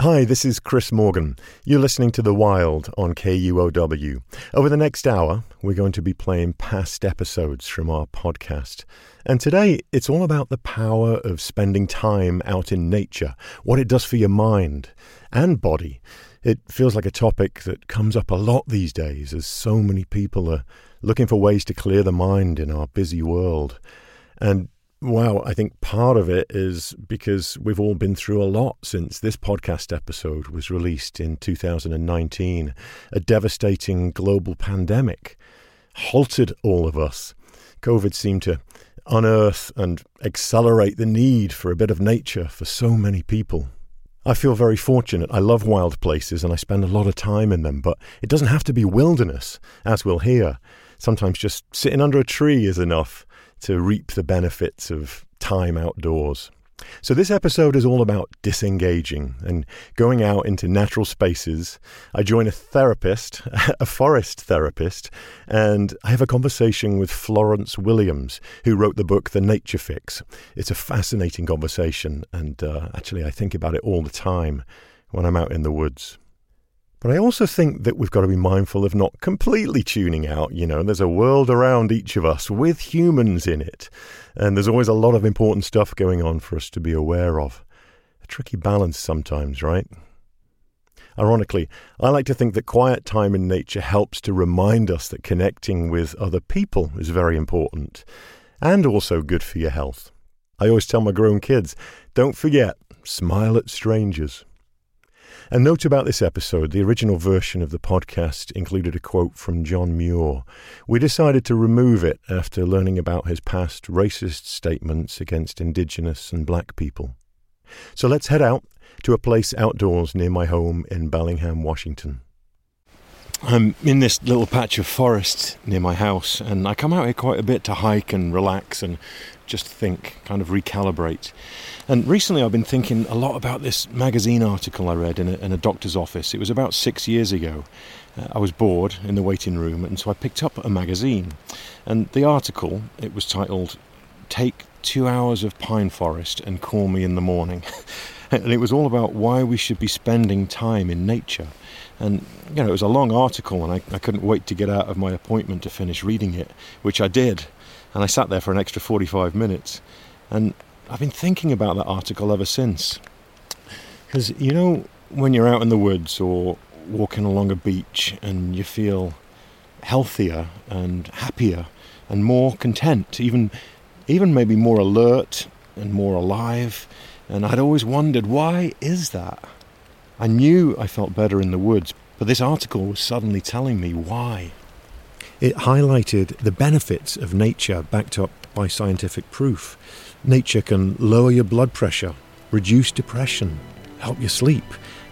Hi, this is Chris Morgan. You're listening to The Wild on KUOW. Over the next hour, we're going to be playing past episodes from our podcast. And today, it's all about the power of spending time out in nature, what it does for your mind and body. It feels like a topic that comes up a lot these days as so many people are looking for ways to clear the mind in our busy world. And well, I think part of it is because we've all been through a lot since this podcast episode was released in 2019. A devastating global pandemic halted all of us. COVID seemed to unearth and accelerate the need for a bit of nature for so many people. I feel very fortunate. I love wild places and I spend a lot of time in them, but it doesn't have to be wilderness, as we'll hear. Sometimes just sitting under a tree is enough to reap the benefits of time outdoors. So, this episode is all about disengaging and going out into natural spaces. I join a therapist, a forest therapist, and I have a conversation with Florence Williams, who wrote the book The Nature Fix. It's a fascinating conversation, and uh, actually, I think about it all the time when I'm out in the woods. But I also think that we've got to be mindful of not completely tuning out. You know, there's a world around each of us with humans in it. And there's always a lot of important stuff going on for us to be aware of. A tricky balance sometimes, right? Ironically, I like to think that quiet time in nature helps to remind us that connecting with other people is very important and also good for your health. I always tell my grown kids don't forget, smile at strangers. A note about this episode the original version of the podcast included a quote from John Muir. We decided to remove it after learning about his past racist statements against Indigenous and black people. So let's head out to a place outdoors near my home in Bellingham, Washington. I'm in this little patch of forest near my house, and I come out here quite a bit to hike and relax and just think, kind of recalibrate. And recently I've been thinking a lot about this magazine article I read in a, in a doctor's office. It was about six years ago. Uh, I was bored in the waiting room, and so I picked up a magazine. And the article, it was titled Take Two Hours of Pine Forest and Call Me in the Morning. and it was all about why we should be spending time in nature. And, you know, it was a long article, and I, I couldn't wait to get out of my appointment to finish reading it, which I did and I sat there for an extra 45 minutes. And I've been thinking about that article ever since. Because, you know, when you're out in the woods or walking along a beach and you feel healthier and happier and more content, even, even maybe more alert and more alive. And I'd always wondered, why is that? I knew I felt better in the woods, but this article was suddenly telling me why. It highlighted the benefits of nature backed up by scientific proof. Nature can lower your blood pressure, reduce depression, help you sleep,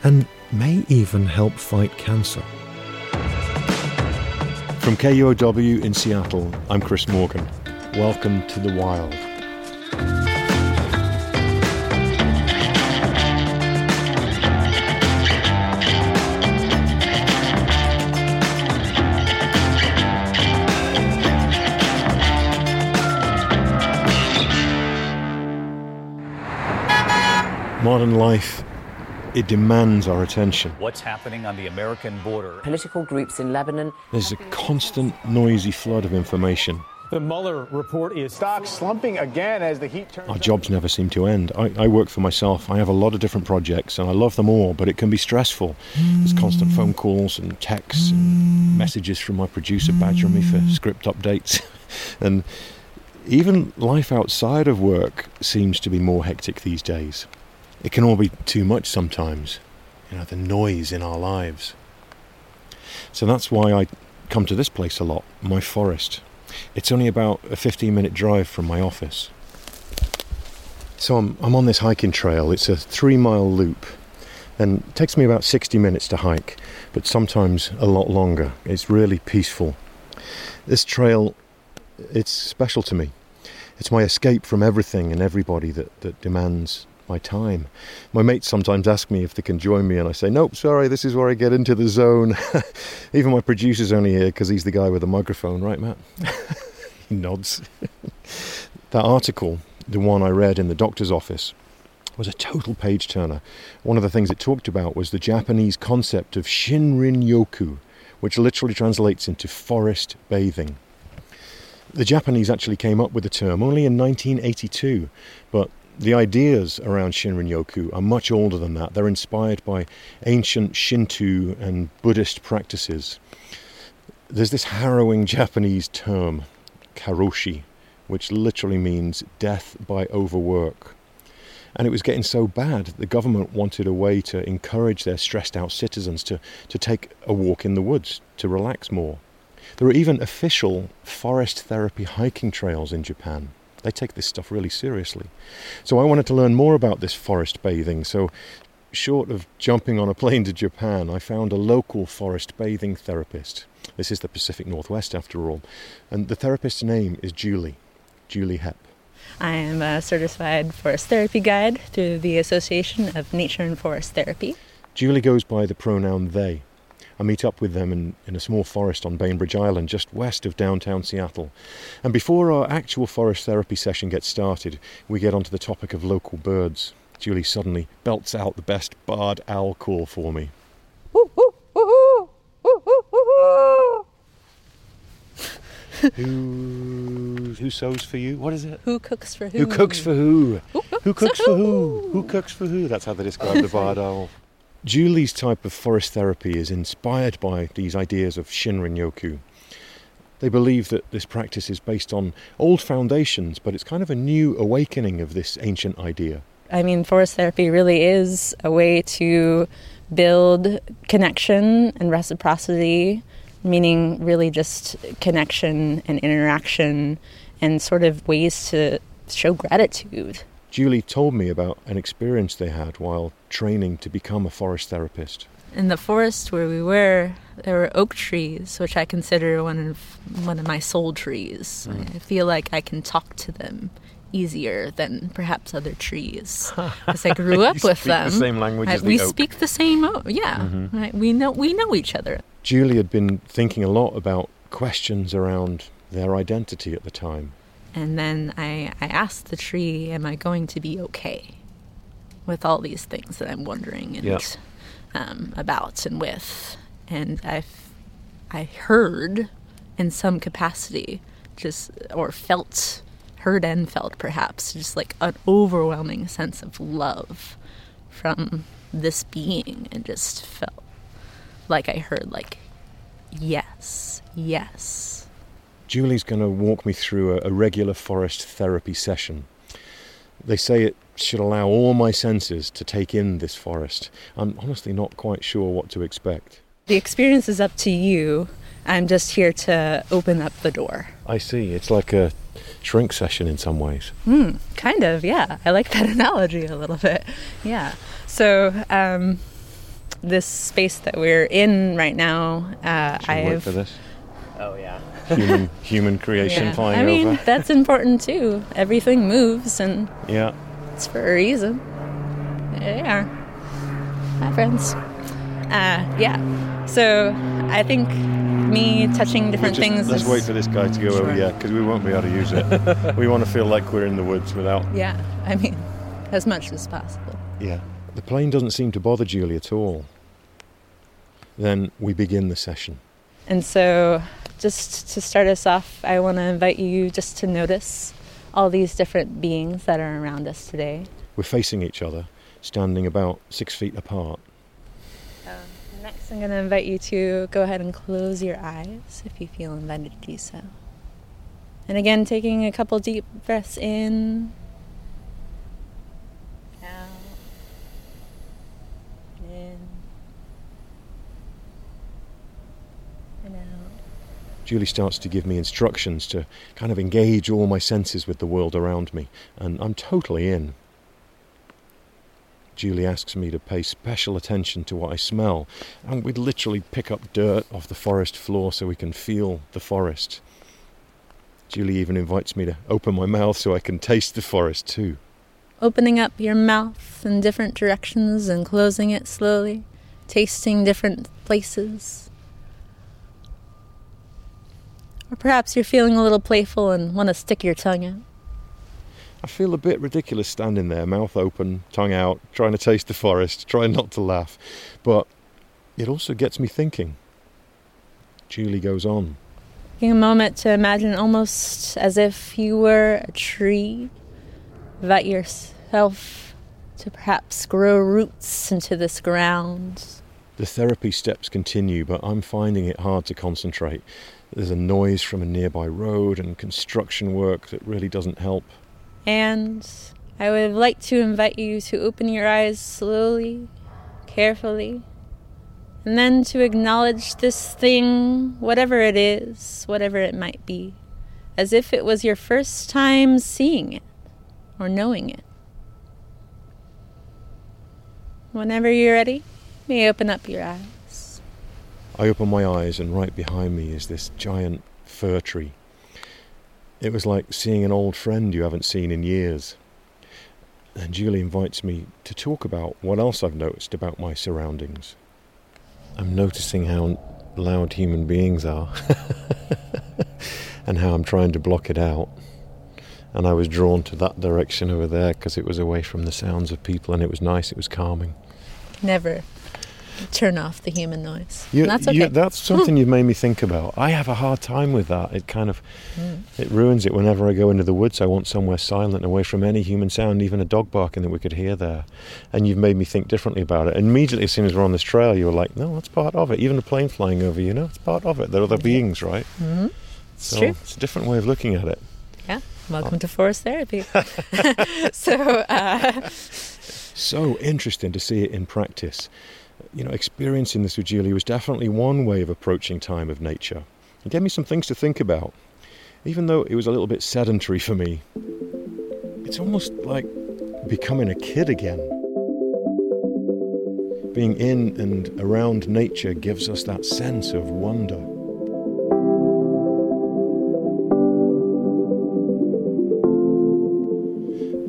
and may even help fight cancer. From KUOW in Seattle, I'm Chris Morgan. Welcome to the wild. Modern life it demands our attention. What's happening on the American border? Political groups in Lebanon. There's a constant noisy flood of information. The Mueller report is stock slumping again as the heat turns. Our jobs never seem to end. I, I, work for myself. I have a lot of different projects and I love them all, but it can be stressful. There's constant phone calls and texts and messages from my producer badgering me for script updates. and even life outside of work seems to be more hectic these days it can all be too much sometimes, you know, the noise in our lives. So that's why I come to this place a lot, my forest. It's only about a 15 minute drive from my office. So I'm, I'm on this hiking trail. It's a three mile loop. And it takes me about 60 minutes to hike, but sometimes a lot longer. It's really peaceful. This trail, it's special to me. It's my escape from everything and everybody that, that demands my time. My mates sometimes ask me if they can join me, and I say, Nope, sorry, this is where I get into the zone. Even my producer's only here because he's the guy with the microphone, right, Matt? he nods. that article, the one I read in the doctor's office, was a total page turner. One of the things it talked about was the Japanese concept of Shinrin Yoku, which literally translates into forest bathing. The Japanese actually came up with the term only in 1982, but the ideas around Shinrin Yoku are much older than that. They're inspired by ancient Shinto and Buddhist practices. There's this harrowing Japanese term, karoshi, which literally means death by overwork. And it was getting so bad, that the government wanted a way to encourage their stressed out citizens to, to take a walk in the woods, to relax more. There are even official forest therapy hiking trails in Japan. They take this stuff really seriously. So I wanted to learn more about this forest bathing. So, short of jumping on a plane to Japan, I found a local forest bathing therapist. This is the Pacific Northwest, after all. And the therapist's name is Julie, Julie Hepp. I am a certified forest therapy guide through the Association of Nature and Forest Therapy. Julie goes by the pronoun they. I meet up with them in, in a small forest on Bainbridge Island, just west of downtown Seattle. And before our actual forest therapy session gets started, we get onto the topic of local birds. Julie suddenly belts out the best barred owl call for me. who who sews for you? What is it? Who cooks for who? Who cooks for who? Who, Who cooks for who? Who cooks for who? That's how they describe the barred owl. Julie's type of forest therapy is inspired by these ideas of Shinrin Yoku. They believe that this practice is based on old foundations, but it's kind of a new awakening of this ancient idea. I mean, forest therapy really is a way to build connection and reciprocity, meaning really just connection and interaction and sort of ways to show gratitude. Julie told me about an experience they had while training to become a forest therapist. In the forest where we were, there were oak trees, which I consider one of one of my soul trees. Hmm. I feel like I can talk to them easier than perhaps other trees because I grew up with speak the same language I- as the we oak. speak the same. o- Yeah, mm-hmm. right, we know we know each other. Julie had been thinking a lot about questions around their identity at the time. And then I, I asked the tree, Am I going to be okay with all these things that I'm wondering and, Yeah. um, about and with? And I, I heard in some capacity, just, or felt, heard and felt perhaps, just like an overwhelming sense of love from this being and just felt like I heard, like, yes, yes. Julie's going to walk me through a, a regular forest therapy session. They say it should allow all my senses to take in this forest. I'm honestly not quite sure what to expect. The experience is up to you. I'm just here to open up the door. I see. It's like a shrink session in some ways. Hmm, kind of, yeah. I like that analogy a little bit. Yeah. So, um, this space that we're in right now, uh, Should I we wait have. for this? Oh, yeah. Human, human creation yeah. flying I mean, over. that's important too. Everything moves, and Yeah. it's for a reason. They. Hi, friends. Uh, yeah. So, I think me touching different Just- things. let's is, wait for this guy to go over, yeah, because we won't be able to use it. we want to feel like we're in the woods without. Yeah, I mean, as much as possible. Yeah. The plane doesn't seem to bother Julie at all. Then we begin the session. And so, just to start us off, I want to invite you just to notice all these different beings that are around us today. We're facing each other, standing about six feet apart. Um, next, I'm going to invite you to go ahead and close your eyes if you feel invited to do so. And again, taking a couple deep breaths in, out, in, and out. Julie starts to give me instructions to kind of engage all my senses with the world around me, and I'm totally in. Julie asks me to pay special attention to what I smell, and we'd literally pick up dirt off the forest floor so we can feel the forest. Julie even invites me to open my mouth so I can taste the forest too. Opening up your mouth in different directions and closing it slowly, tasting different places. Or perhaps you're feeling a little playful and want to stick your tongue out. I feel a bit ridiculous standing there, mouth open, tongue out, trying to taste the forest, trying not to laugh. But it also gets me thinking. Julie goes on. Taking a moment to imagine almost as if you were a tree. Invite yourself to perhaps grow roots into this ground. The therapy steps continue, but I'm finding it hard to concentrate. There's a noise from a nearby road and construction work that really doesn't help. And I would like to invite you to open your eyes slowly, carefully, and then to acknowledge this thing, whatever it is, whatever it might be, as if it was your first time seeing it or knowing it. Whenever you're ready, may you open up your eyes. I open my eyes, and right behind me is this giant fir tree. It was like seeing an old friend you haven't seen in years. And Julie invites me to talk about what else I've noticed about my surroundings. I'm noticing how loud human beings are and how I'm trying to block it out. And I was drawn to that direction over there because it was away from the sounds of people and it was nice, it was calming. Never turn off the human noise. You, And that's okay. you- that's something you've made me think about. I have a hard time with that. It kind of Mm. it ruins it whenever I go into the woods. I want somewhere silent, away from any human sound, even a dog barking that we could hear there. And you've made me think differently about it. Immediately, as soon as we're on this trail, you were like, "No, that's part of it." Even a plane flying over, you know, it's part of it. There are other beings, right? hmm It's so true. it's a different way of looking at it. Yeah. Welcome to forest therapy. so, uh, So interesting to see it in practice. You know, experiencing this with Julie was definitely one way of approaching time of nature. It gave me some things to think about. Even though it was a little bit sedentary for me, it's almost like becoming a kid again. Being in and around nature gives us that sense of wonder.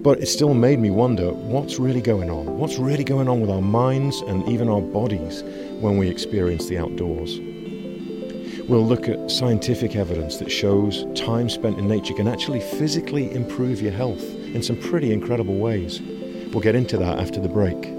But it still made me wonder what's really going on? What's really going on with our minds and even our bodies when we experience the outdoors? We'll look at scientific evidence that shows time spent in nature can actually physically improve your health in some pretty incredible ways. We'll get into that after the break.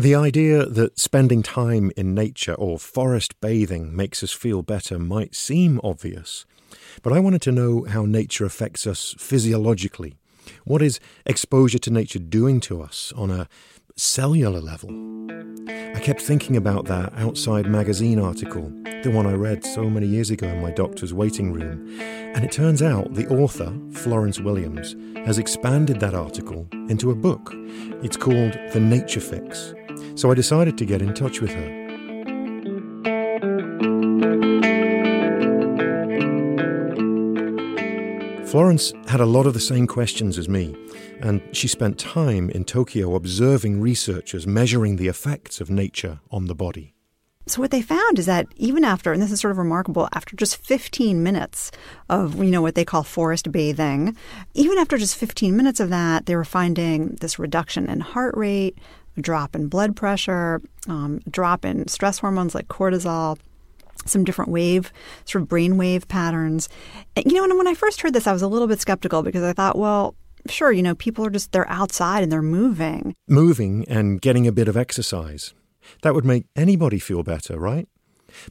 The idea that spending time in nature or forest bathing makes us feel better might seem obvious, but I wanted to know how nature affects us physiologically. What is exposure to nature doing to us on a cellular level? I kept thinking about that Outside magazine article, the one I read so many years ago in my doctor's waiting room. And it turns out the author, Florence Williams, has expanded that article into a book. It's called The Nature Fix. So I decided to get in touch with her. Florence had a lot of the same questions as me, and she spent time in Tokyo observing researchers measuring the effects of nature on the body. So what they found is that even after, and this is sort of remarkable, after just 15 minutes of you know what they call forest bathing, even after just 15 minutes of that, they were finding this reduction in heart rate, a drop in blood pressure, um, drop in stress hormones like cortisol, some different wave, sort of brain wave patterns. And, you know, and when I first heard this, I was a little bit skeptical because I thought, well, sure, you know, people are just, they're outside and they're moving. Moving and getting a bit of exercise. That would make anybody feel better, right?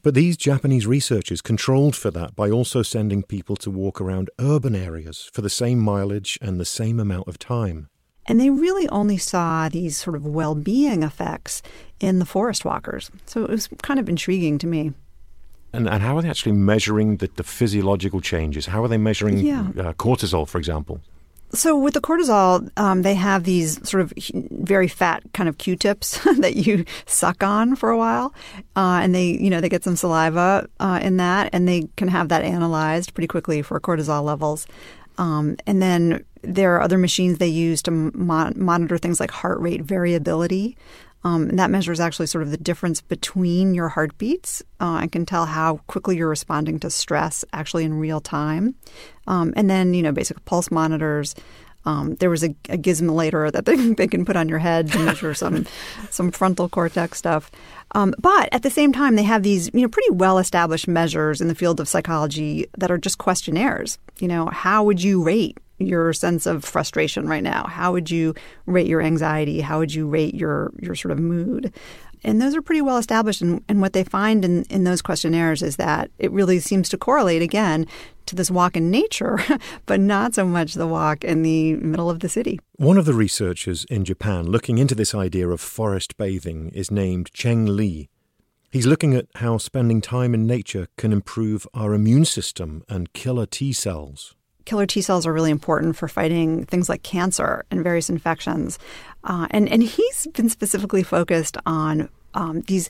But these Japanese researchers controlled for that by also sending people to walk around urban areas for the same mileage and the same amount of time. And they really only saw these sort of well being effects in the forest walkers. So it was kind of intriguing to me. And, and how are they actually measuring the, the physiological changes? How are they measuring Yeah. uh, cortisol, for example? So with the cortisol, um, they have these sort of very fat kind of Q-tips that you suck on for a while, uh, and they, you know, they get some saliva uh, in that, and they can have that analyzed pretty quickly for cortisol levels. Um, and then there are other machines they use to mon- monitor things like heart rate variability. Um, and that measures actually sort of the difference between your heartbeats uh, and can tell how quickly you're responding to stress actually in real time. Um, and then, you know, basic pulse monitors. Um, there was a, a gizmolator that they, they can put on your head to measure some some frontal cortex stuff. Um, but at the same time, they have these you know pretty well established measures in the field of psychology that are just questionnaires. You know, how would you rate your sense of frustration right now? How would you rate your anxiety? How would you rate your your sort of mood? And those are pretty well established. And, and what they find in, in those questionnaires is that it really seems to correlate again to this walk in nature, but not so much the walk in the middle of the city. One of the researchers in Japan looking into this idea of forest bathing is named Qing Li. He's looking at how spending time in nature can improve our immune system and killer T cells. Killer T cells are really important for fighting things like cancer and various infections. Uh, and, and he's been specifically focused on um, these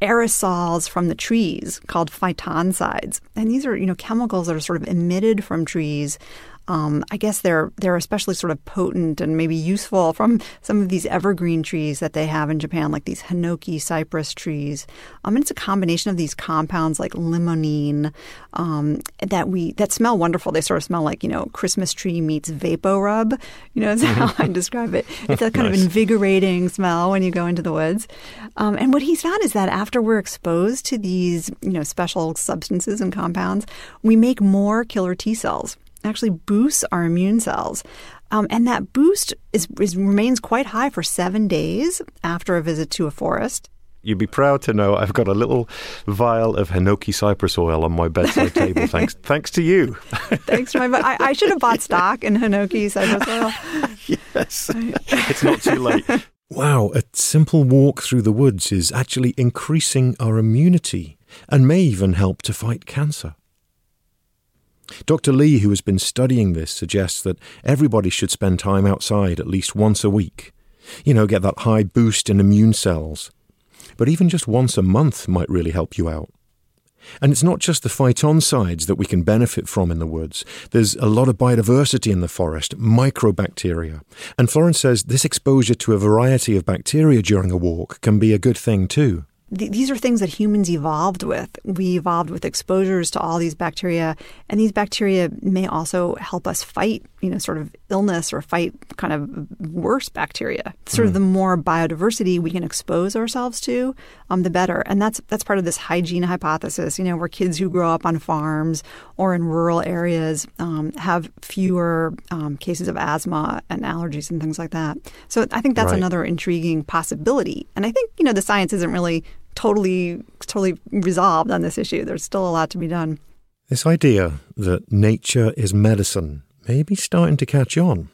aerosols from the trees called phytoncides. And these are, you know, chemicals that are sort of emitted from trees. Um, I guess they're they're especially sort of potent and maybe useful from some of these evergreen trees that they have in Japan, like these hinoki cypress trees. Um, and it's a combination of these compounds like limonene um, that we that smell wonderful. They sort of smell like you know Christmas tree meets vapor rub. You know, is how I describe it. It's a kind of invigorating smell when you go into the woods. Um, and what he's found is that after we're exposed to these you know special substances and compounds, we make more killer T cells. It actually boosts our immune cells. Um, and that boost is, is remains quite high for seven days after a visit to a forest. You'd be proud to know I've got a little vial of Hinoki cypress oil on my bedside table. Thanks, thanks to you. Thanks to my, I, I should have bought stock in Hinoki cypress oil. yes, it's not too late. Wow, a simple walk through the woods is actually increasing our immunity and may even help to fight cancer. Dr. Li, who has been studying this, suggests that everybody should spend time outside at least once a week. You know, get that high boost in immune cells. But even just once a month might really help you out. And it's not just the phytoncides that we can benefit from in the woods. There's a lot of biodiversity in the forest, microbacteria. And Florence says this exposure to a variety of bacteria during a walk can be a good thing too. Th- These are things that humans evolved with. We evolved with exposures to all these bacteria, and these bacteria may also help us fight, you know, sort of illness or fight kind of worse bacteria. Sort of the more biodiversity we can expose ourselves to, um, the better. And that's that's part of this hygiene hypothesis. You know, where kids who grow up on farms or in rural areas um, have fewer um, cases of asthma and allergies and things like that. So I think that's Right. another intriguing possibility. And I think you know the science isn't really totally totally resolved on this issue. There's still a lot to be done. This idea that nature is medicine may be starting to catch on.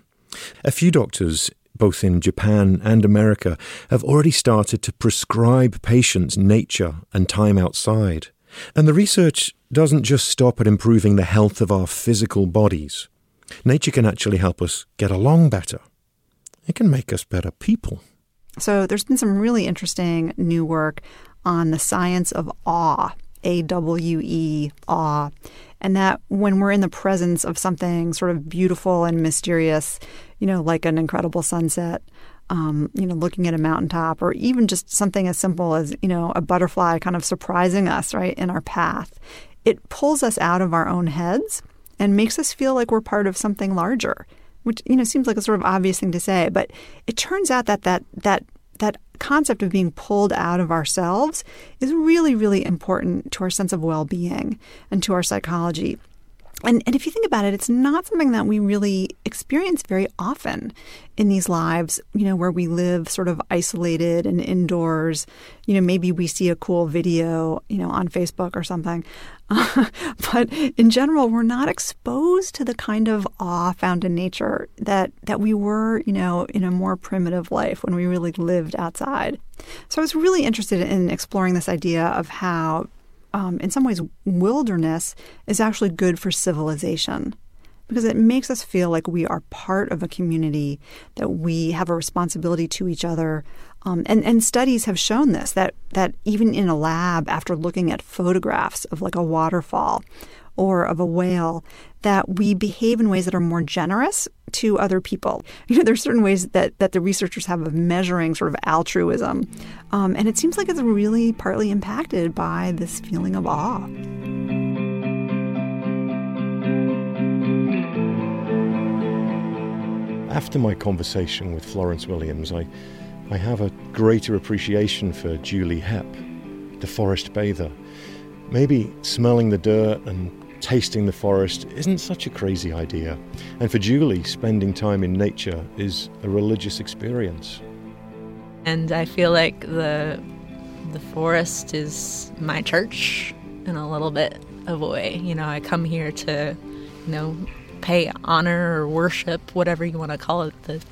A few doctors, both in Japan and America, have already started to prescribe patients nature and time outside. And the research doesn't just stop at improving the health of our physical bodies. Nature can actually help us get along better. It can make us better people. So there's been some really interesting new work on the science of awe, A W E, awe, and that when we're in the presence of something sort of beautiful and mysterious, you know, like an incredible sunset, um, you know, looking at a mountaintop, or even just something as simple as, you know, a butterfly kind of surprising us, right, in our path, it pulls us out of our own heads and makes us feel like we're part of something larger which you know seems like a sort of obvious thing to say, but it turns out that that that that concept of being pulled out of ourselves is really really important to our sense of well-being and to our psychology. And, and if you think about it, it's not something that we really experience very often in these lives, you know, where we live sort of isolated and indoors. You know, maybe we see a cool video, you know, on Facebook or something. Uh, but in general, we're not exposed to the kind of awe found in nature that, that we were, you know, in a more primitive life when we really lived outside. So I was really interested in exploring this idea of how um, in some ways, wilderness is actually good for civilization because it makes us feel like we are part of a community, that we have a responsibility to each other. Um, and, and studies have shown this that, that even in a lab, after looking at photographs of like a waterfall or of a whale, that we behave in ways that are more generous to other people. You know, there's certain ways that, that the researchers have of measuring sort of altruism. Um, and it seems like it's really partly impacted by this feeling of awe. After my conversation with Florence Williams, I, I have a greater appreciation for Julie Hepp, the forest bather. Maybe smelling the dirt and tasting the forest isn't such a crazy idea. And for Julie, spending time in nature is a religious experience. And I feel like the the forest is my church in a little bit of a way. You know, I come here to, you know, pay honor or worship, whatever you want to call it, the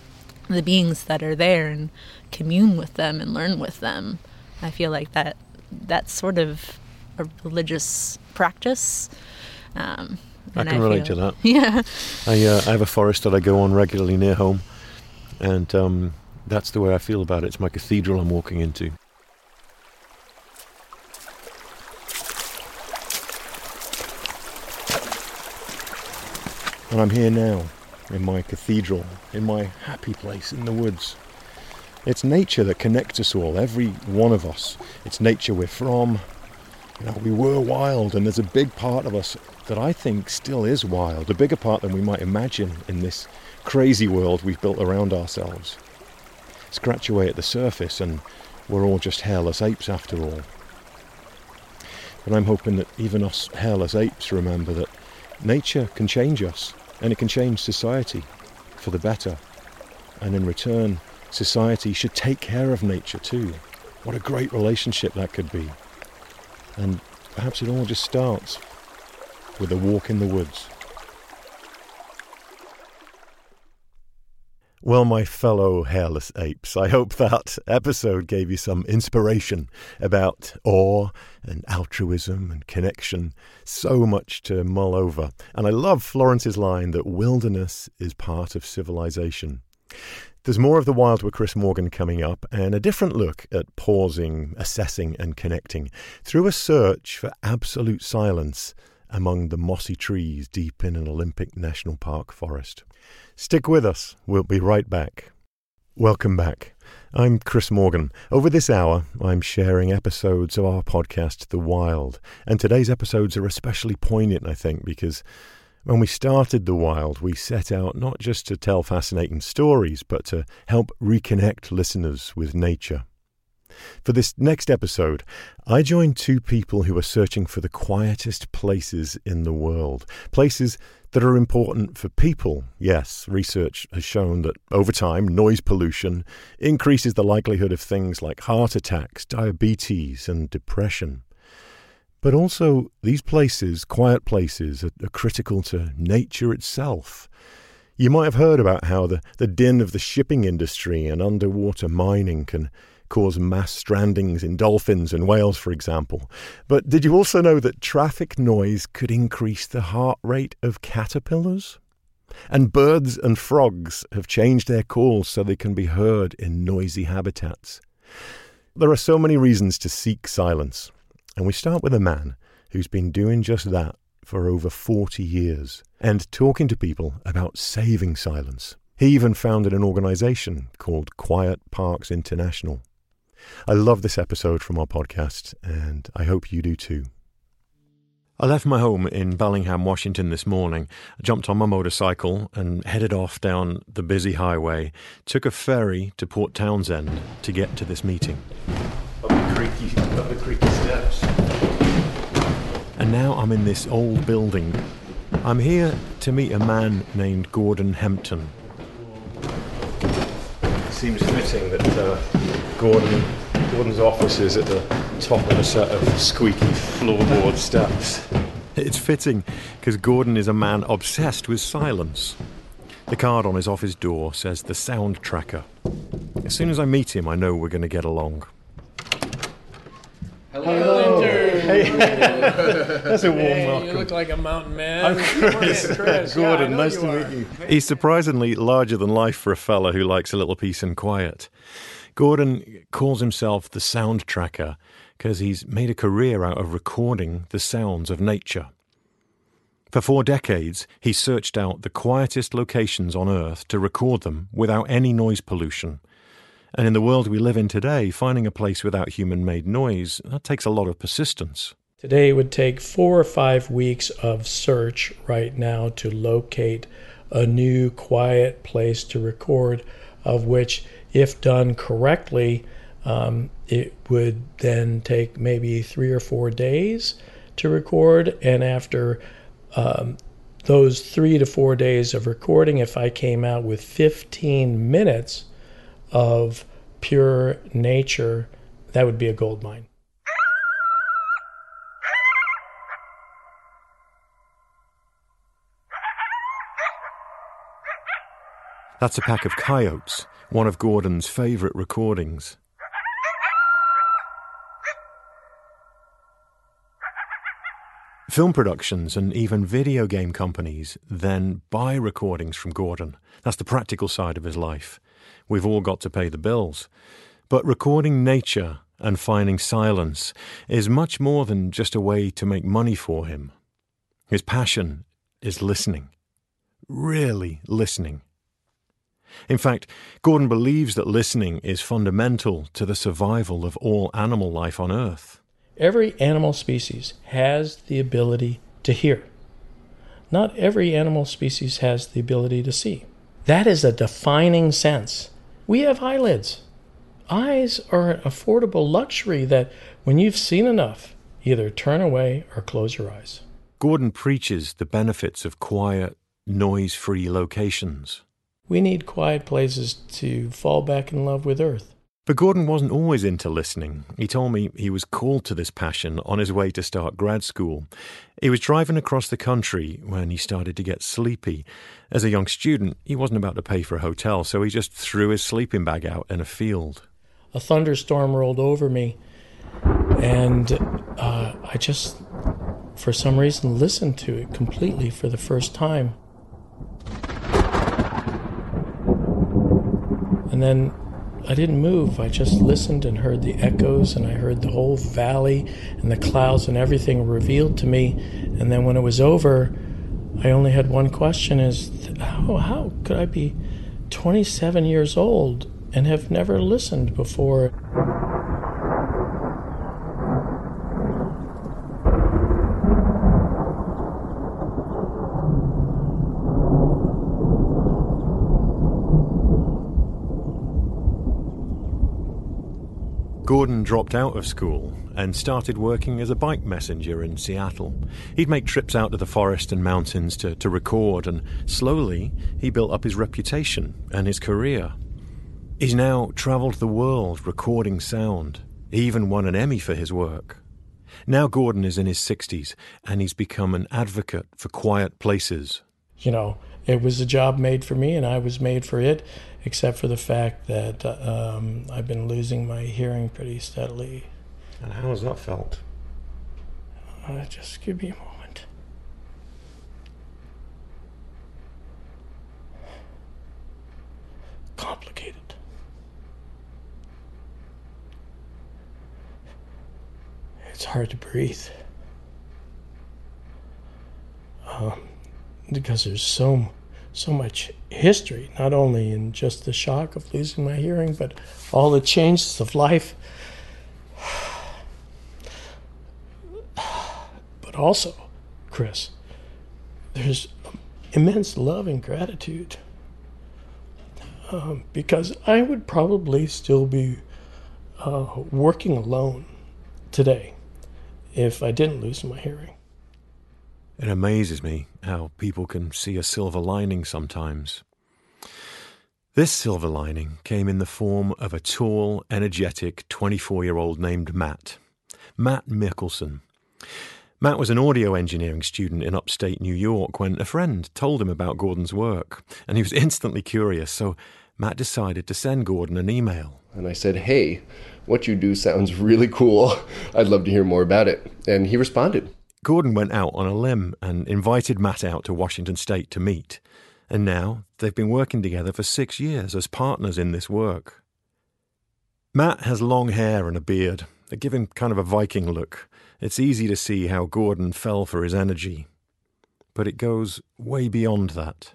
the beings that are there and commune with them and learn with them. I feel like that that's sort of a religious practice um, I can I relate feel, to that. Yeah. I, uh, I have a forest that I go on regularly near home, and um, that's the way I feel about it. It's my cathedral I'm walking into. And I'm here now, in my cathedral, in my happy place in the woods. It's nature that connects us all, every one of us. It's nature we're from. You know, we were wild, and there's a big part of us that I think still is wild, a bigger part than we might imagine in this crazy world we've built around ourselves. Scratch away at the surface, and we're all just hairless apes after all. But I'm hoping that even us hairless apes remember that nature can change us, and it can change society for the better. And in return, society should take care of nature too. What a great relationship that could be. And perhaps it all just starts with a walk in the woods. Well, my fellow hairless apes, I hope that episode gave you some inspiration about awe and altruism and connection. So much to mull over. And I love Florence's line that wilderness is part of civilization. There's more of the Wild with Chris Morgan coming up, and a different look at pausing, assessing, and connecting through a search for absolute silence among the mossy trees deep in an Olympic National Park forest. Stick with us, we'll be right back. Welcome back. I'm Chris Morgan. Over this hour, I'm sharing episodes of our podcast, The Wild. And today's episodes are especially poignant, I think, because when we started The Wild, we set out not just to tell fascinating stories, but to help reconnect listeners with nature. For this next episode, I joined two people who are searching for the quietest places in the world. Places that are important for people. Yes, research has shown that over time, noise pollution increases the likelihood of things like heart attacks, diabetes, and depression. But also, these places, quiet places, are, are critical to nature itself. You might have heard about how the, the din of the shipping industry and underwater mining can cause mass strandings in dolphins and whales, for example. But did you also know that traffic noise could increase the heart rate of caterpillars? And birds and frogs have changed their calls so they can be heard in noisy habitats. There are so many reasons to seek silence, and we start with a man who's been doing just that for over 40 years and talking to people about saving silence. He even founded an organization called Quiet Parks International. I love this episode from our podcast, and I hope you do too. I left my home in Bellingham, Washington this morning, I jumped on my motorcycle and headed off down the busy highway, took a ferry to Port Townsend to get to this meeting. Up the creaky, up the creaky steps. And now I'm in this old building I'm here to meet a man named Gordon Hempton. It seems fitting that uh, Gordon, Gordon's office is at the top of a set of squeaky floorboard steps. It's fitting because Gordon is a man obsessed with silence. The card on his office door says the sound tracker. As soon as I meet him, I know we're going to get along. That's a warm Hey, welcome. you look like a mountain man. I'm Chris. Chris. Gordon, know nice to are. meet you. He's surprisingly larger than life for a fella who likes a little peace and quiet. Gordon calls himself the sound tracker because he's made a career out of recording the sounds of nature. For four decades, he searched out the quietest locations on Earth to record them without any noise pollution. And in the world we live in today, finding a place without human made noise, that takes a lot of persistence. Today it would take four or five weeks of search right now to locate a new quiet place to record, of which, if done correctly, um, it would then take maybe three or four days to record. And after um, those three to four days of recording, if I came out with 15 minutes of pure nature, that would be a gold mine. That's a pack of coyotes, one of Gordon's favourite recordings. Film productions and even video game companies then buy recordings from Gordon. That's the practical side of his life. We've all got to pay the bills. But recording nature and finding silence is much more than just a way to make money for him. His passion is listening. Really listening. In fact, Gordon believes that listening is fundamental to the survival of all animal life on Earth. Every animal species has the ability to hear. Not every animal species has the ability to see. That is a defining sense. We have eyelids. Eyes are an affordable luxury that, when you've seen enough, either turn away or close your eyes. Gordon preaches the benefits of quiet, noise free locations. We need quiet places to fall back in love with Earth. But Gordon wasn't always into listening. He told me he was called to this passion on his way to start grad school. He was driving across the country when he started to get sleepy. As a young student, he wasn't about to pay for a hotel, so he just threw his sleeping bag out in a field. A thunderstorm rolled over me, and uh, I just, for some reason, listened to it completely for the first time. And then I didn't move. I just listened and heard the echoes, and I heard the whole valley and the clouds and everything revealed to me. And then when it was over, I only had one question: Is how how could I be 27 years old and have never listened before? Gordon dropped out of school and started working as a bike messenger in Seattle. He'd make trips out to the forest and mountains to, to record, and slowly he built up his reputation and his career. He's now travelled the world recording sound. He even won an Emmy for his work. Now Gordon is in his 60s and he's become an advocate for quiet places. You know, it was a job made for me, and I was made for it, except for the fact that um, I've been losing my hearing pretty steadily. And how has that felt? Uh, just give me a moment. Complicated. It's hard to breathe. Um, because there's so so much history, not only in just the shock of losing my hearing, but all the changes of life. But also, Chris, there's immense love and gratitude. Um, because I would probably still be uh, working alone today if I didn't lose my hearing. It amazes me how people can see a silver lining sometimes. This silver lining came in the form of a tall, energetic 24 year old named Matt. Matt Mikkelsen. Matt was an audio engineering student in upstate New York when a friend told him about Gordon's work, and he was instantly curious, so Matt decided to send Gordon an email. And I said, Hey, what you do sounds really cool. I'd love to hear more about it. And he responded. Gordon went out on a limb and invited Matt out to Washington State to meet. And now they've been working together for six years as partners in this work. Matt has long hair and a beard that give him kind of a Viking look. It's easy to see how Gordon fell for his energy. But it goes way beyond that.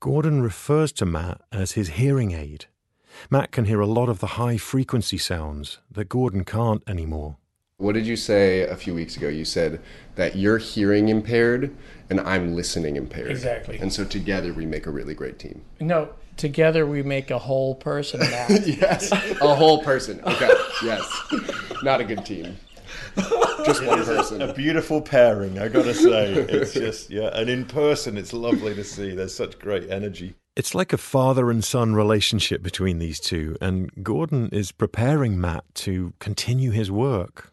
Gordon refers to Matt as his hearing aid. Matt can hear a lot of the high frequency sounds that Gordon can't anymore. What did you say a few weeks ago? You said that you're hearing impaired and I'm listening impaired. Exactly. And so together we make a really great team. No, together we make a whole person. Matt. Yes, a whole person. Okay, yes. Not a good team. Just one person. A beautiful pairing, I gotta say. It's just, yeah, and in person, it's lovely to see. There's such great energy. It's like a father and son relationship between these two, and Gordon is preparing Matt to continue his work.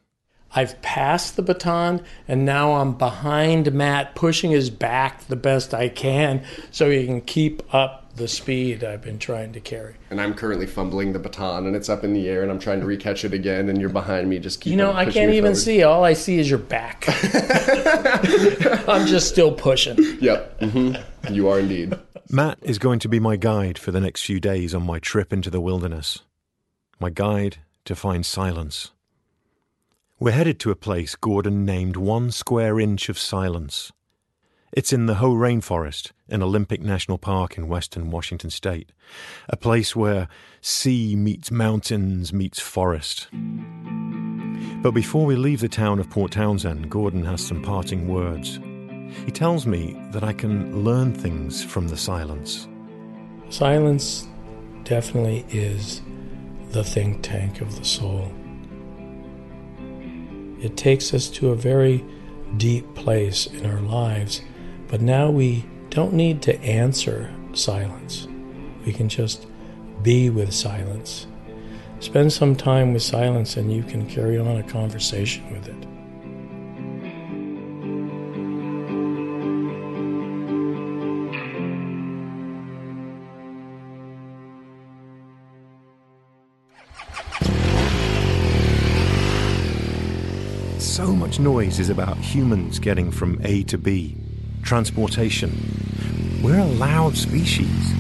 I've passed the baton and now I'm behind Matt, pushing his back the best I can so he can keep up the speed I've been trying to carry. And I'm currently fumbling the baton and it's up in the air and I'm trying to recatch it again and you're behind me just keep You know, I can't even forward. see. All I see is your back. I'm just still pushing. Yep. Mm-hmm. You are indeed. Matt is going to be my guide for the next few days on my trip into the wilderness. My guide to find silence. We're headed to a place Gordon named One Square Inch of Silence. It's in the Hoh Rainforest in Olympic National Park in western Washington state, a place where sea meets mountains meets forest. But before we leave the town of Port Townsend, Gordon has some parting words. He tells me that I can learn things from the silence. Silence definitely is the think tank of the soul. It takes us to a very deep place in our lives, but now we don't need to answer silence. We can just be with silence. Spend some time with silence and you can carry on a conversation with it. So much noise is about humans getting from A to B, transportation. We're a loud species.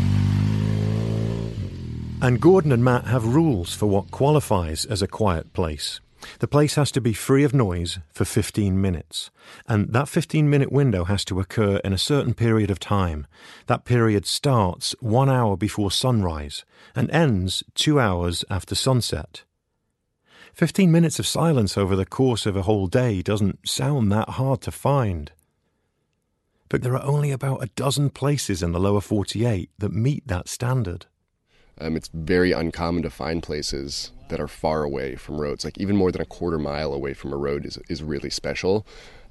And Gordon and Matt have rules for what qualifies as a quiet place. The place has to be free of noise for 15 minutes. And that 15 minute window has to occur in a certain period of time. That period starts one hour before sunrise and ends two hours after sunset. 15 minutes of silence over the course of a whole day doesn't sound that hard to find. But there are only about a dozen places in the lower 48 that meet that standard. Um, it's very uncommon to find places that are far away from roads. Like even more than a quarter mile away from a road is is really special.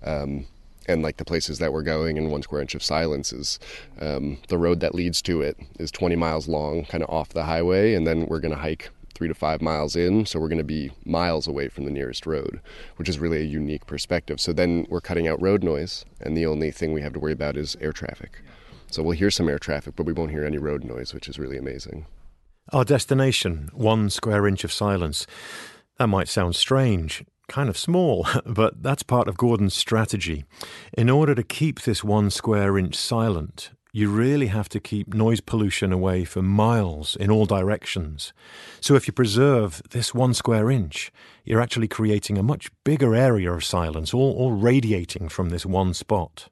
Um, and like the places that we're going in one square inch of silence is um, the road that leads to it is 20 miles long, kind of off the highway, and then we're going to hike three to five miles in, so we're going to be miles away from the nearest road, which is really a unique perspective. So then we're cutting out road noise, and the only thing we have to worry about is air traffic. So we'll hear some air traffic, but we won't hear any road noise, which is really amazing. Our destination, one square inch of silence. That might sound strange, kind of small, but that's part of Gordon's strategy. In order to keep this one square inch silent, you really have to keep noise pollution away for miles in all directions. So if you preserve this one square inch, you're actually creating a much bigger area of silence, all, all radiating from this one spot.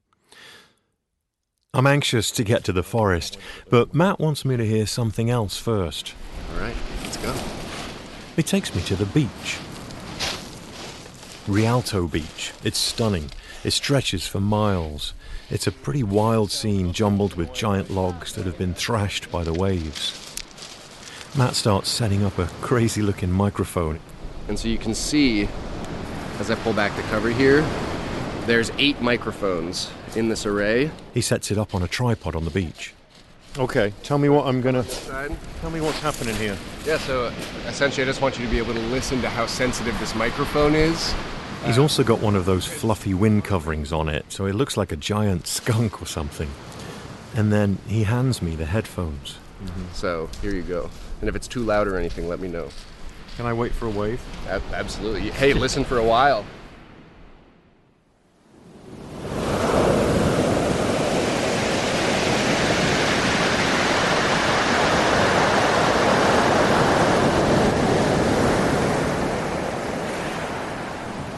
I'm anxious to get to the forest, but Matt wants me to hear something else first. All right, let's go. He takes me to the beach. Rialto Beach. It's stunning. It stretches for miles. It's a pretty wild scene jumbled with giant logs that have been thrashed by the waves. Matt starts setting up a crazy looking microphone. And so you can see, as I pull back the cover here, There's eight microphones in this array. He sets it up on a tripod on the beach. Okay, tell me what I'm gonna. Tell me what's happening here. Yeah, so essentially, I just want you to be able to listen to how sensitive this microphone is. He's also got one of those fluffy wind coverings on it, so it looks like a giant skunk or something. And then he hands me the headphones. Mm-hmm. So here you go. And if it's too loud or anything, let me know. Can I wait for a wave? Ab- absolutely. Hey, listen for a while.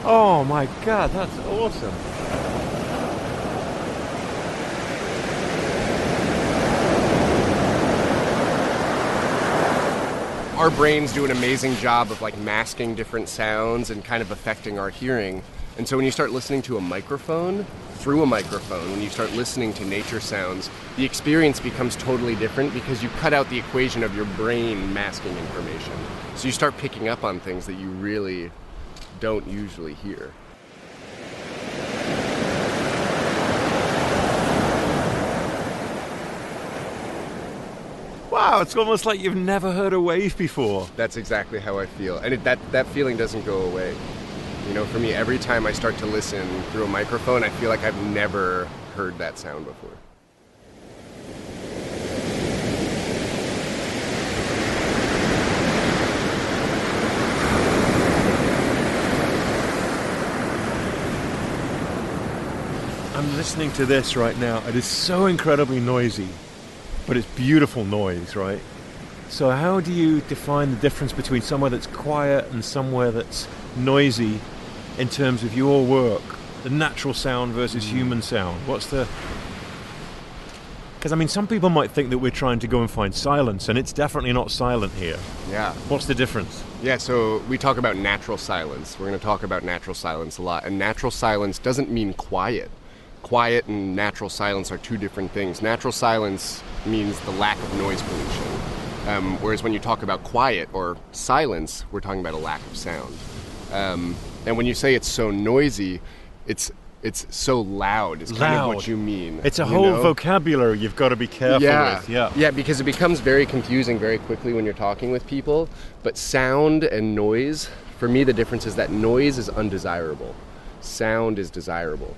Oh my god, that's awesome. Our brains do an amazing job of like masking different sounds and kind of affecting our hearing. And so when you start listening to a microphone, through a microphone, when you start listening to nature sounds, the experience becomes totally different because you cut out the equation of your brain masking information. So you start picking up on things that you really don't usually hear. Wow, it's almost like you've never heard a wave before. That's exactly how I feel. And it, that, that feeling doesn't go away. You know, for me, every time I start to listen through a microphone, I feel like I've never heard that sound before. I'm listening to this right now. It is so incredibly noisy, but it's beautiful noise, right? So, how do you define the difference between somewhere that's quiet and somewhere that's noisy in terms of your work? The natural sound versus hmm. human sound? What's the. Because, I mean, some people might think that we're trying to go and find silence, and it's definitely not silent here. Yeah. What's the difference? Yeah, so we talk about natural silence. We're going to talk about natural silence a lot. And natural silence doesn't mean quiet. Quiet and natural silence are two different things. Natural silence means the lack of noise pollution. Um, whereas when you talk about quiet or silence, we're talking about a lack of sound. Um, and when you say it's so noisy, it's it's so loud. Is kind of what you mean. It's a you whole know? vocabulary you've got to be careful yeah. with. Yeah. Yeah, because it becomes very confusing very quickly when you're talking with people. But sound and noise, for me, the difference is that noise is undesirable, sound is desirable.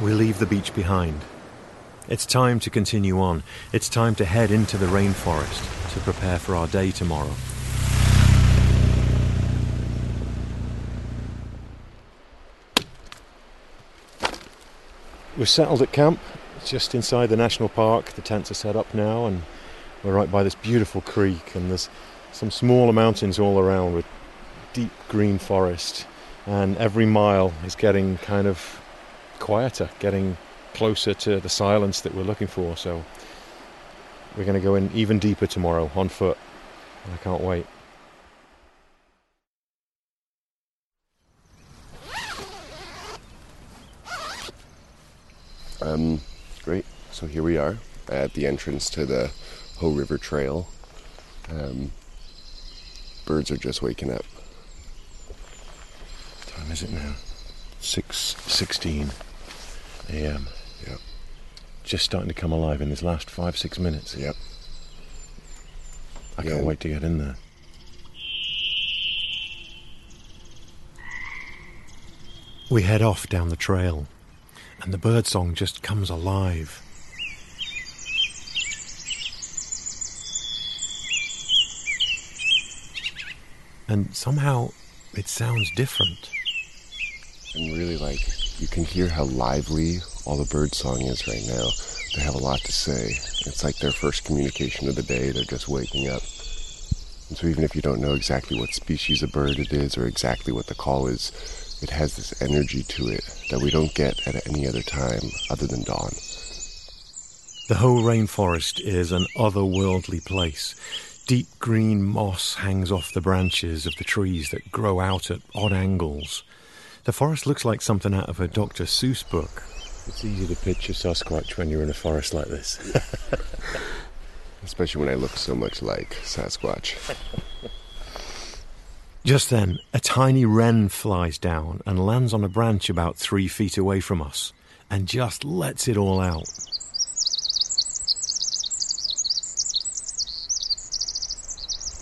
We leave the beach behind. It's time to continue on. It's time to head into the rainforest to prepare for our day tomorrow. We're settled at camp, just inside the national park. The tents are set up now, and we're right by this beautiful creek. And there's some smaller mountains all around with deep green forest. And every mile is getting kind of quieter, getting closer to the silence that we're looking for. So we're going to go in even deeper tomorrow on foot. I can't wait. Um, great. So here we are at the entrance to the Hoh River Trail. Um, birds are just waking up. What time is it now? 6.16 a.m. Yep. Just starting to come alive in this last five, six minutes. Yep. I Yeah. can't wait to get in there. We head off down the trail, and the birdsong just comes alive. And somehow it sounds different. And really, like, you can hear how lively all the bird song is right now. They have a lot to say. It's like their first communication of the day. They're just waking up. And so, even if you don't know exactly what species of bird it is or exactly what the call is, it has this energy to it that we don't get at any other time other than dawn. The whole rainforest is an otherworldly place. Deep green moss hangs off the branches of the trees that grow out at odd angles. The forest looks like something out of a Dr. Seuss book. It's easy to picture Sasquatch when you're in a forest like this. Especially when I look so much like Sasquatch. Just then, a tiny wren flies down and lands on a branch about three feet away from us and just lets it all out.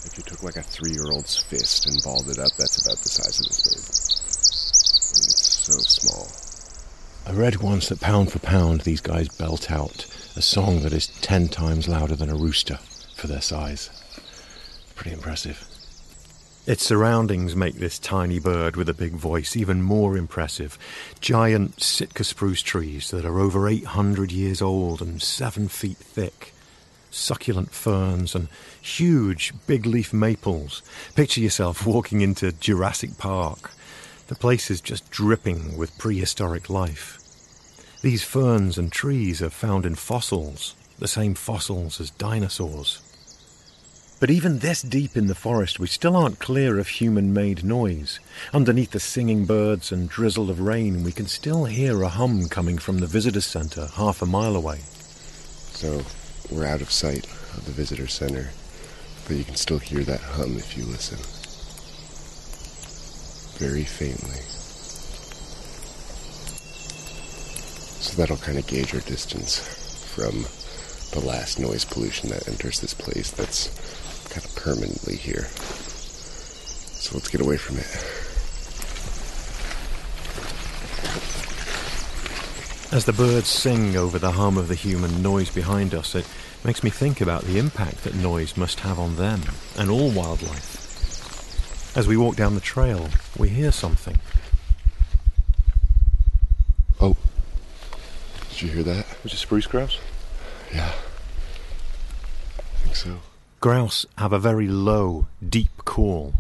If you took like a three year old's fist and balled it up, that's about the size of this bird. And it's so small. I read once that pound for pound, these guys belt out a song that is ten times louder than a rooster for their size. Pretty impressive. Its surroundings make this tiny bird with a big voice even more impressive. Giant Sitka spruce trees that are over 800 years old and 7 feet thick. Succulent ferns and huge big leaf maples. Picture yourself walking into Jurassic Park. The place is just dripping with prehistoric life. These ferns and trees are found in fossils, the same fossils as dinosaurs. But even this deep in the forest, we still aren't clear of human made noise. Underneath the singing birds and drizzle of rain, we can still hear a hum coming from the visitor center half a mile away. So we're out of sight of the visitor center, but you can still hear that hum if you listen. Very faintly. So that'll kind of gauge our distance from the last noise pollution that enters this place that's kind of permanently here. So let's get away from it. As the birds sing over the hum of the human noise behind us, it makes me think about the impact that noise must have on them and all wildlife. As we walk down the trail, we hear something. Oh, did you hear that? Was it spruce grouse? Yeah. I think so. Grouse have a very low, deep call.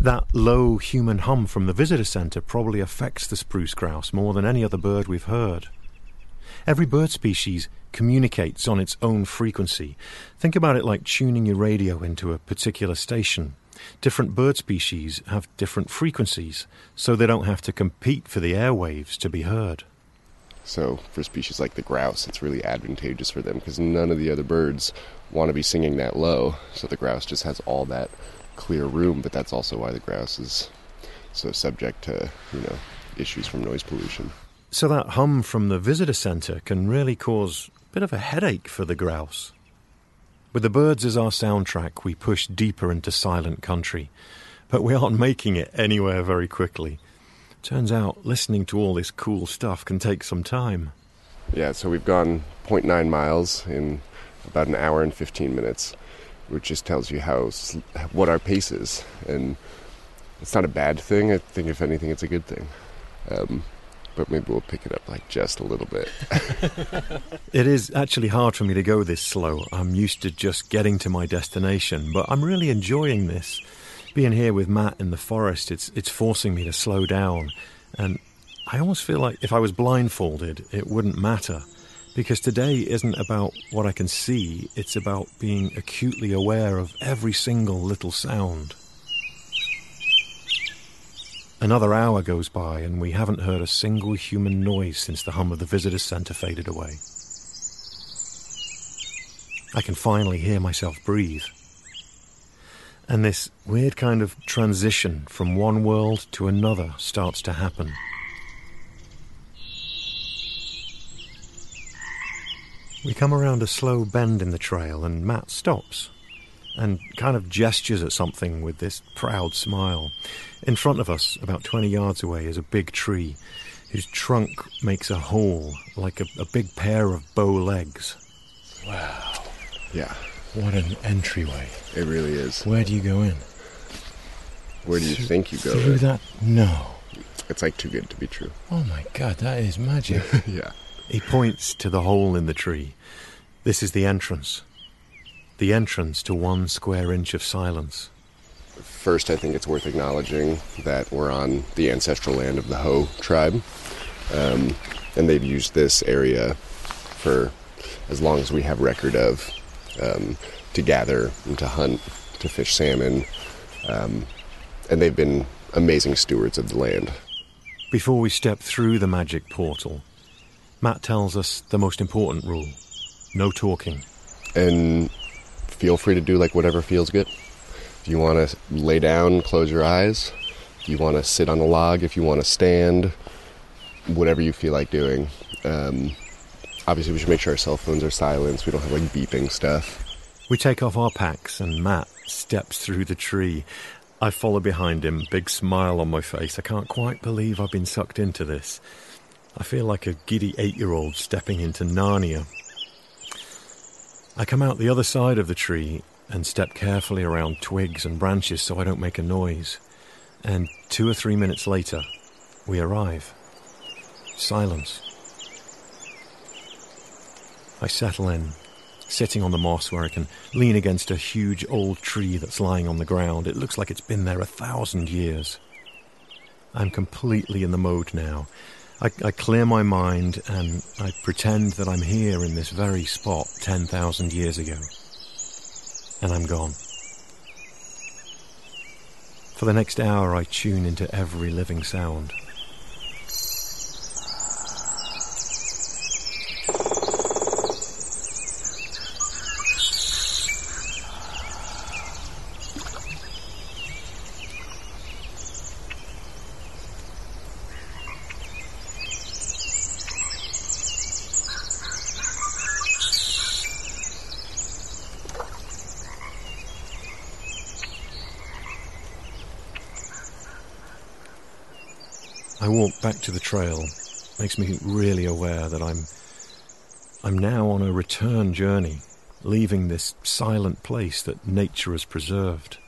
That low human hum from the visitor centre probably affects the spruce grouse more than any other bird we've heard. Every bird species communicates on its own frequency. Think about it like tuning your radio into a particular station. Different bird species have different frequencies, so they don't have to compete for the airwaves to be heard. So for species like the grouse, it's really advantageous for them because none of the other birds want to be singing that low. So the grouse just has all that clear room, but that's also why the grouse is so subject to, you know, issues from noise pollution. So that hum from the visitor centre can really cause a bit of a headache for the grouse. With the birds as our soundtrack, we push deeper into silent country, but we aren't making it anywhere very quickly. Turns out listening to all this cool stuff can take some time. Yeah, so we've gone 0.9 miles in about an hour and 15 minutes, which just tells you how what our pace is, and it's not a bad thing. I think if anything, it's a good thing. Um, but maybe we'll pick it up like just a little bit. It is actually hard for me to go this slow. I'm used to just getting to my destination, but I'm really enjoying this. Being here with Matt in the forest, it's it's forcing me to slow down, and I almost feel like if I was blindfolded, it wouldn't matter. Because today isn't about what I can see, it's about being acutely aware of every single little sound. Another hour goes by, and we haven't heard a single human noise since the hum of the visitor centre faded away. I can finally hear myself breathe. And this weird kind of transition from one world to another starts to happen. We come around a slow bend in the trail, and Matt stops and kind of gestures at something with this proud smile. In front of us, about 20 yards away, is a big tree whose trunk makes a hole like a, a big pair of bow legs. Wow, yeah, what an entryway. it really is. Where do you go in? Where do you think you go? Through Rick? that? No. It's like too good to be true. Oh my god, that is magic. yeah. he points to the hole in the tree. This is the entrance. The entrance to one square inch of silence. First, I think it's worth acknowledging that we're on the ancestral land of the Hoh tribe, um, and they've used this area for as long as we have record of um, to gather and to hunt, to fish salmon, um, and they've been amazing stewards of the land. Before we step through the magic portal, Matt tells us the most important rule no talking. And feel free to do like whatever feels good. If you want to lay down, close your eyes. If you want to sit on a log, if you want to stand, whatever you feel like doing. Um, obviously, we should make sure our cell phones are silenced. We don't have like beeping stuff. We take off our packs, and Matt steps through the tree. I follow behind him, big smile on my face. I can't quite believe I've been sucked into this. I feel like a giddy eight year old stepping into Narnia. I come out the other side of the tree and step carefully around twigs and branches so I don't make a noise. And two or three minutes later, we arrive. Silence. I settle in, sitting on the moss where I can lean against a huge old tree that's lying on the ground. It looks like it's been there a thousand years. I'm completely in the mode now. I, I clear my mind and I pretend that I'm here in this very spot 10,000 years ago. And I'm gone. For the next hour, I tune into every living sound. I walk back to the trail. Makes me really aware that I'm I'm now on a return journey, leaving this silent place that nature has preserved.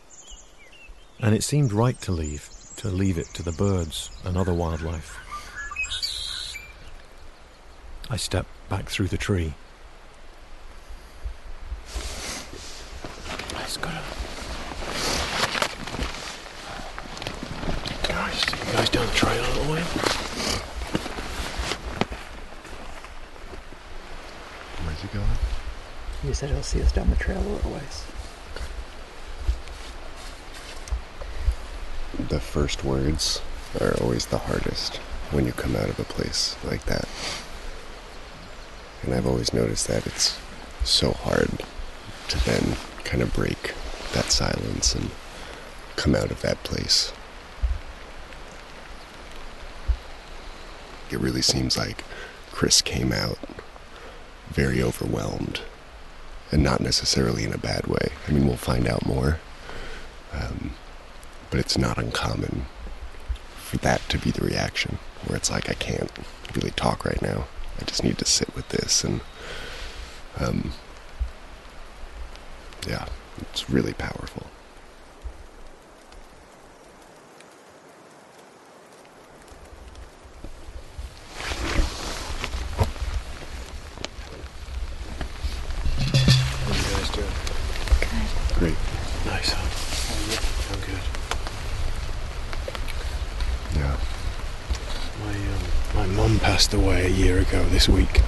And it seemed right to leave, to leave it to the birds and other wildlife. I step back through the tree. It's got a Guys, you guys down the trail a little way? Where's he going? He said he'll see us down the trail a little ways. The first words are always the hardest when you come out of a place like that. And I've always noticed that it's so hard to then kind of break that silence and come out of that place. It really seems like Chris came out very overwhelmed and not necessarily in a bad way. I mean, we'll find out more. Um, but it's not uncommon for that to be the reaction where it's like, I can't really talk right now. I just need to sit with this. And, um, yeah, it's really powerful. How you guys doing? Great. Nice, huh? I'm good. Yeah. My um, my mum passed away a year ago this week.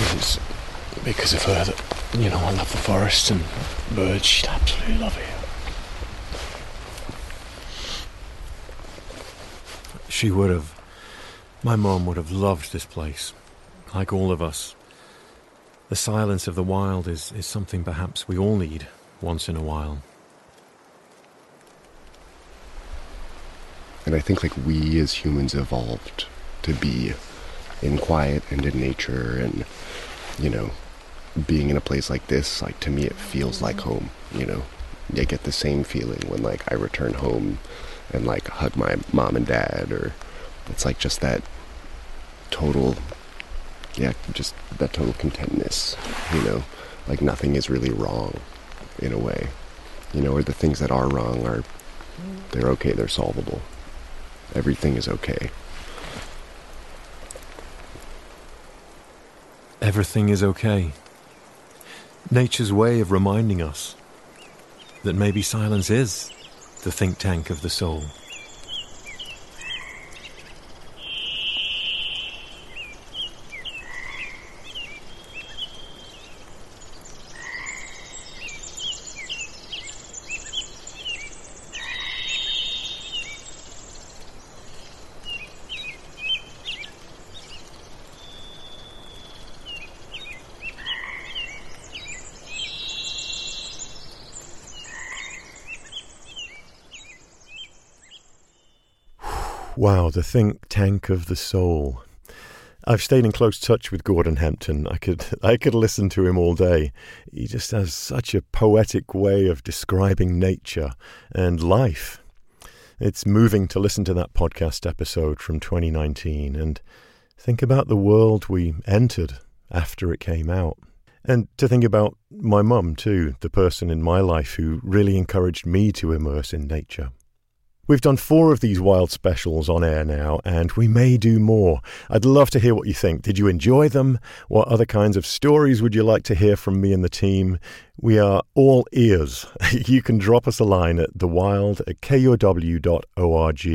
It was because of her that you know I love the forest and birds. She'd absolutely love it. She would have. My mom would have loved this place, like all of us. The silence of the wild is, is something perhaps we all need once in a while. And I think like we as humans evolved to be in quiet and in nature and you know being in a place like this like to me it feels like mm-hmm. home you know? I get the same feeling when like I return home and like hug my mom and dad or it's like just that total yeah just that total contentness you know? Like nothing is really wrong in a way you know? Or the things that are wrong are they're okay they're solvable everything is okay Everything is okay. Nature's way of reminding us that maybe silence is the think tank of the soul. wow, the think tank of the soul. I've stayed in close touch with Gordon Hempton. I could I could listen to him all day. He just has such a poetic way of describing nature and life. It's moving to listen to that podcast episode from 2019 and think about the world we entered after it came out. And to think about my mum, too, the person in my life who really encouraged me to immerse in nature. We've done four of these wild specials on air now, and we may do more. I'd love to hear what you think. Did you enjoy them? What other kinds of stories would you like to hear from me and the team? We are all ears. you can drop us a line at thewild at kuow.org.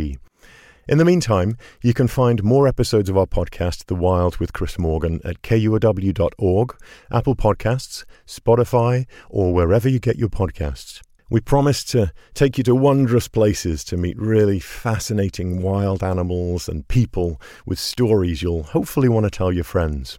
In the meantime, you can find more episodes of our podcast, The Wild with Chris Morgan, at kuow.org, Apple Podcasts, Spotify, or wherever you get your podcasts. We promise to take you to wondrous places to meet really fascinating wild animals and people with stories you'll hopefully want to tell your friends.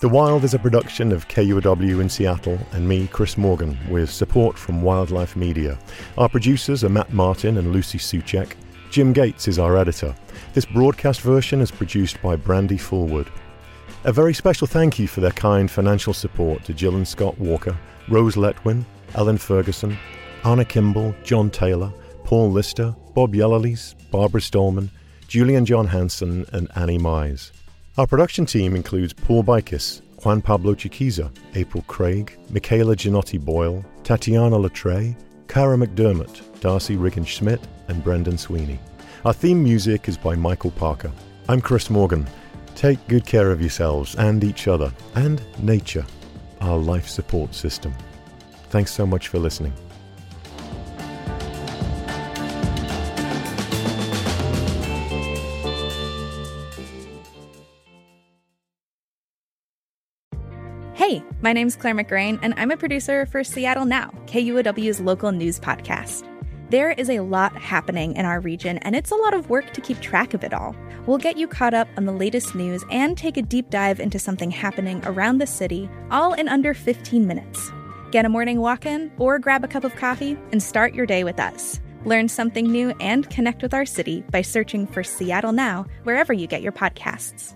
The Wild is a production of KUOW in Seattle and me, Chris Morgan, with support from Wildlife Media. Our producers are Matt Martin and Lucy Soucek. Jim Gates is our editor. This broadcast version is produced by Brandi Fullwood. A very special thank you for their kind financial support to Jill and Scott Walker, Rose Letwin, Ellen Ferguson, Anna Kimball, John Taylor, Paul Lister, Bob Yellerlees, Barbara Stallman, Julian John Hanson, and Annie Mize. Our production team includes Paul Bikis, Juan Pablo Chiquiza, Apryle Craig, Michaela Ginotti Boyle, Tatiana Latre, Cara McDermott, Darcy Riggin Schmidt, and Brendan Sweeney. Our theme music is by Michael Parker. I'm Chris Morgan. Take good care of yourselves and each other and nature, our life support system. Thanks so much for listening. Hey, my name's Claire McGrane, and I'm a producer for Seattle Now, KUOW's local news podcast. There is a lot happening in our region, and it's a lot of work to keep track of it all. We'll get you caught up on the latest news and take a deep dive into something happening around the city, all in under 15 minutes. Get a morning walk in or grab a cup of coffee and start your day with us. Learn something new and connect with our city by searching for Seattle Now wherever you get your podcasts.